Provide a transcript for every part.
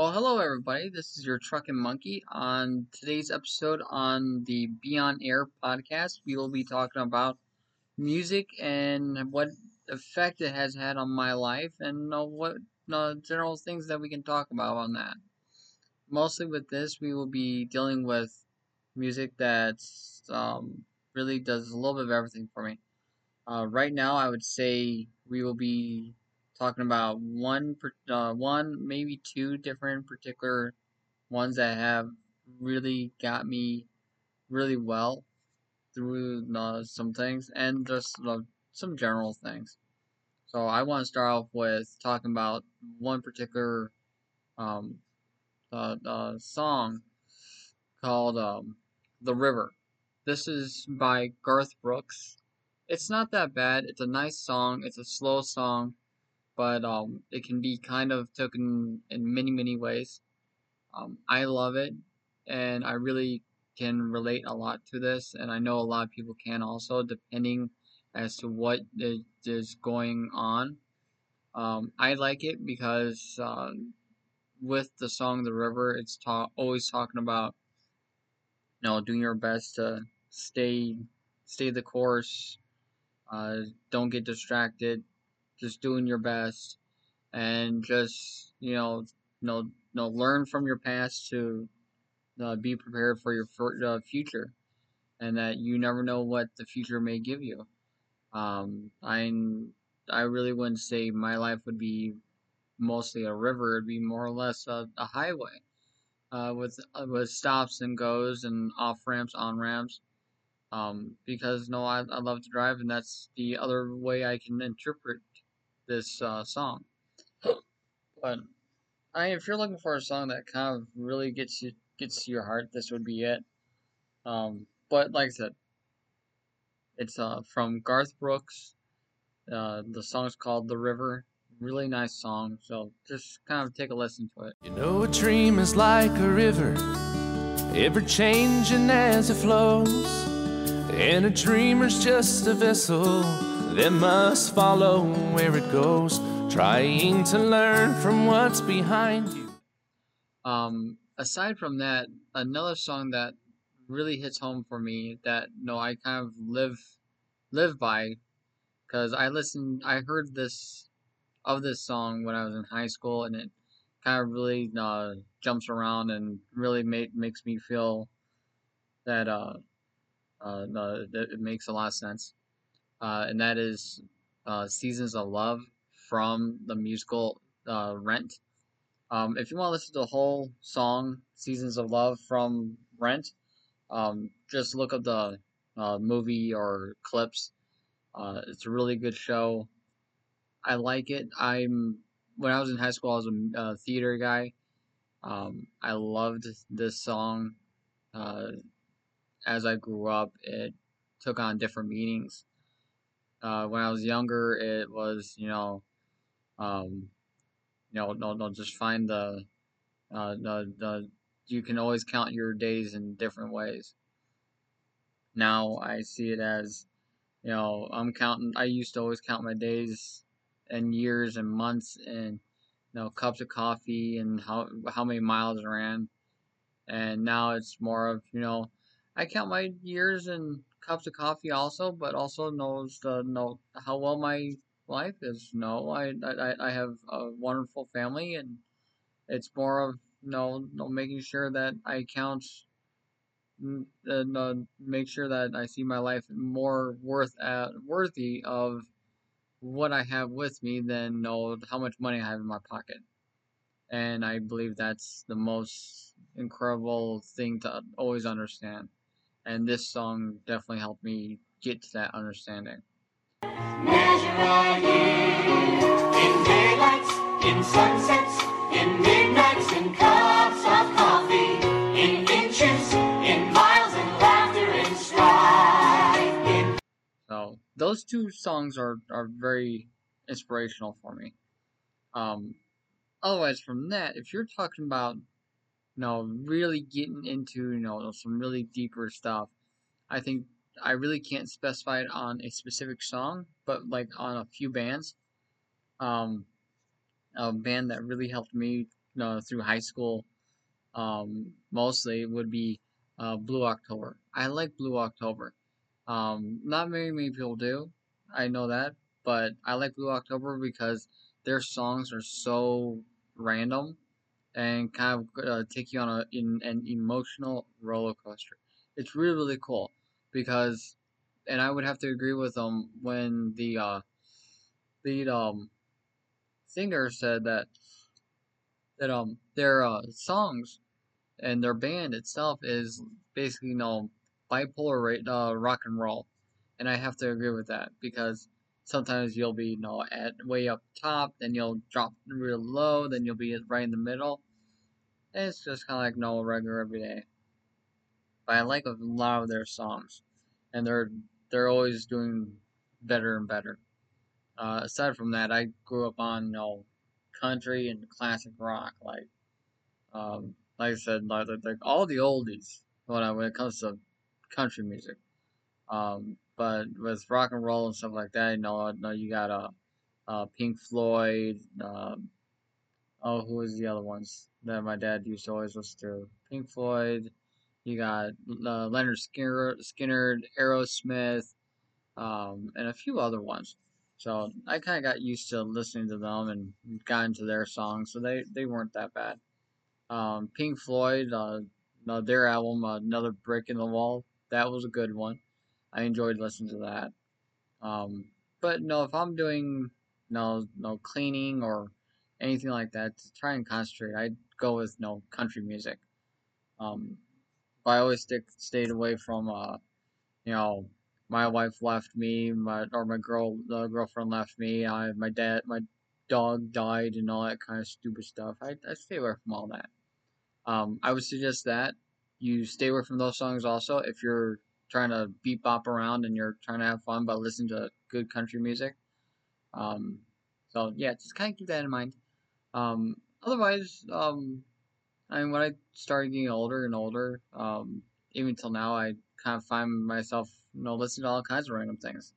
Well, hello everybody. This is your Truckin' Monkey. On today's episode on the Be On Air podcast, we will be talking about music and what effect it has had on my life, and uh, what uh, general things that we can talk about on that. Mostly with this, we will be dealing with music that um, really does a little bit of everything for me. Uh, right now, I would say we will be talking about one, uh, one maybe two different particular ones that have really got me really well through uh, some things and just uh, some general things. So I want to start off with talking about one particular um, uh, song called um, "The River." This is by Garth Brooks. It's not that bad. It's a nice song. It's a slow song but um, it can be kind of taken in many many ways. Um, I love it, and I really can relate a lot to this, and I know a lot of people can also, depending as to what is going on. Um, I like it because uh, with the song "The River," it's ta- always talking about you know doing your best to stay stay the course, uh, don't get distracted, just doing your best and just you know know, know learn from your past to uh, be prepared for your uh, future and that you never know what the future may give you. Um, I I really wouldn't say my life would be mostly a river it'd be more or less a, a highway uh, with uh, with stops and goes and off ramps on ramps. Um, because no I, I love to drive and that's the other way I can interpret this uh, song. But I, if you're looking for a song that kind of really gets you gets to your heart, this would be it. Um, but like I said, it's uh, from Garth Brooks. Uh, the song's called "The River." Really nice song, so just kind of take a listen to it. You know, a dream is like a river, ever changing as it flows, and a dreamer's just a vessel that must follow where it goes, trying to learn from what's behind you. Um, aside from that, another song that really hits home for me that no, I kind of live live by because I listened, I heard this of this song when I was in high school, and it kind of really uh, jumps around and really make, makes me feel that uh, uh, that it makes a lot of sense uh, and that is uh, Seasons of Love from the musical uh, Rent. Um, if you want to listen to the whole song, Seasons of Love from Rent, um, just look up the uh, movie or clips. Uh, it's a really good show. I like it. I'm when I was in high school, I was a theater guy. Um, I loved this song. Uh, as I grew up, it took on different meanings. Uh, when I was younger, it was you know, um, you know, no, no, just find the, uh, the, the. You can always count your days in different ways. Now I see it as, you know, I'm counting. I used to always count my days, and years and months and, you know, cups of coffee and how how many miles I ran, and now it's more of you know, I count my years and cups of coffee also, but also knows the know how well my life is. No, I I I have a wonderful family, and it's more of know, you making sure that I count and uh, make sure that I see my life more worth at worthy of what I have with me than know how much money I have in my pocket. And I believe that's the most incredible thing to always understand and this song definitely helped me get to that understanding. Measure our years in daylights, in sunsets, in midnights, in cups of coffee, in inches, in miles, in laughter, in strife. In... So those two songs are are very inspirational for me. Um, otherwise, from that, if you're talking about know, really getting into, you know, some really deeper stuff. I think I really can't specify it on a specific song, but like on a few bands. Um, a band that really helped me, you uh, through high school, um, mostly would be uh, Blue October. I like Blue October. Um, not very many people do. I know that, but I like Blue October because their songs are so random and kind of uh, take you on a in an emotional roller coaster. It's really really cool because, and I would have to agree with them when the uh, lead um singer said that that um their uh, songs and their band itself is basically you know bipolar uh, rock and roll, and I have to agree with that because sometimes you'll be you know at way up top, then you'll drop real low, then you'll be right in the middle. It's just kind of like no regular every day. But I like a lot of their songs, and they're they're always doing better and better. Uh, aside from that, I grew up on you know country and classic rock, like um, like I said, like, like all the oldies when I, when it comes to country music. Um, but with rock and roll and stuff like that, you know, you got uh, uh, Pink Floyd. Uh, oh, who was the other ones that my dad used to always listen to? Pink Floyd. You got uh, Lynyrd Skynyrd, Skynyrd, Aerosmith, um, and a few other ones. So I kind of got used to listening to them and got into their songs, so they, they weren't that bad. Um, Pink Floyd, uh, their album, Another Brick in the Wall, that was a good one. I enjoyed listening to that. Um, but no, if I'm doing no no cleaning or anything like that to try and concentrate, I'd go with no country music. Um, I always stick stayed away from uh, you know, my wife left me, my or my girl the girlfriend left me. I my dad my dog died and all that kind of stupid stuff. I I stay away from all that. Um, I would suggest that you stay away from those songs also if you're trying to beat bop around and you're trying to have fun but listen to good country music. Um, so yeah, just kind of keep that in mind. Um, otherwise, um, I mean, when I started getting older and older, um, even till now, I kind of find myself, you know, listening to all kinds of random things.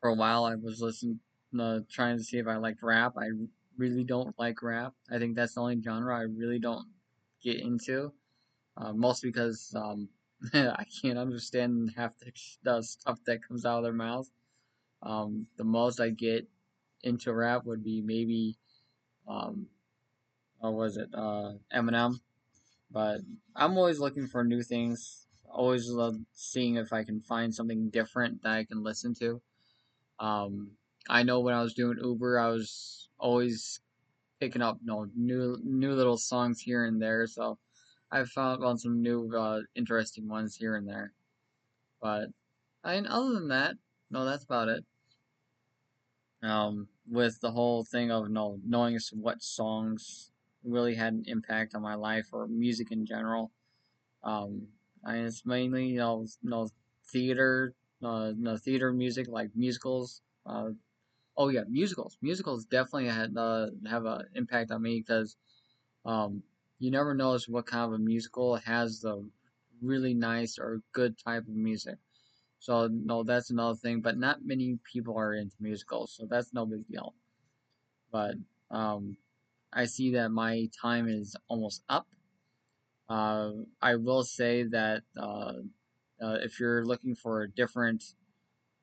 For a while, I was listening, trying to see if I liked rap. I really don't like rap. I think that's the only genre I really don't get into. Uh, mostly because um, I can't understand half the, the, stuff that comes out of their mouths. Um, the most I get into rap would be maybe, um, what was it, uh, Eminem. But I'm always looking for new things. Always love seeing if I can find something different that I can listen to. Um, I know when I was doing Uber, I was always picking up you know, new new little songs here and there. So I've found on some new uh, interesting ones here and there. But I mean, other than that, no, that's about it. Um, with the whole thing of know, knowing what songs really had an impact on my life or music in general. Um, I mean, it's mainly you know, theater, uh, know, theater music like musicals. Uh, oh yeah, musicals. Musicals definitely had uh, have an impact on me because um, you never know what kind of a musical has the really nice or good type of music. So no, that's another thing. But not many people are into musicals, so that's no big deal. But um, I see that my time is almost up. Uh, I will say that uh, uh, if you're looking for a different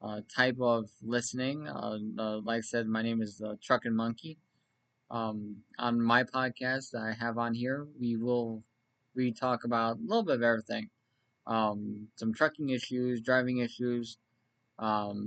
uh, type of listening, uh, uh, like I said, my name is the Truckin' Monkey. Um, on my podcast that I have on here, we will we talk about a little bit of everything, um, some trucking issues, driving issues, um,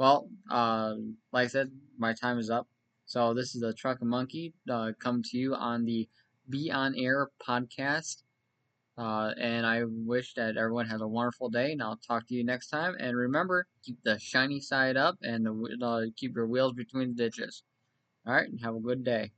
Well, uh, like I said, my time is up. So this is the Truckin' Monkey uh, come to you on the Be On Air podcast. Uh, and I wish that everyone has a wonderful day, and I'll talk to you next time. And remember, keep the shiny side up and the, keep your wheels between the ditches. All right, and have a good day.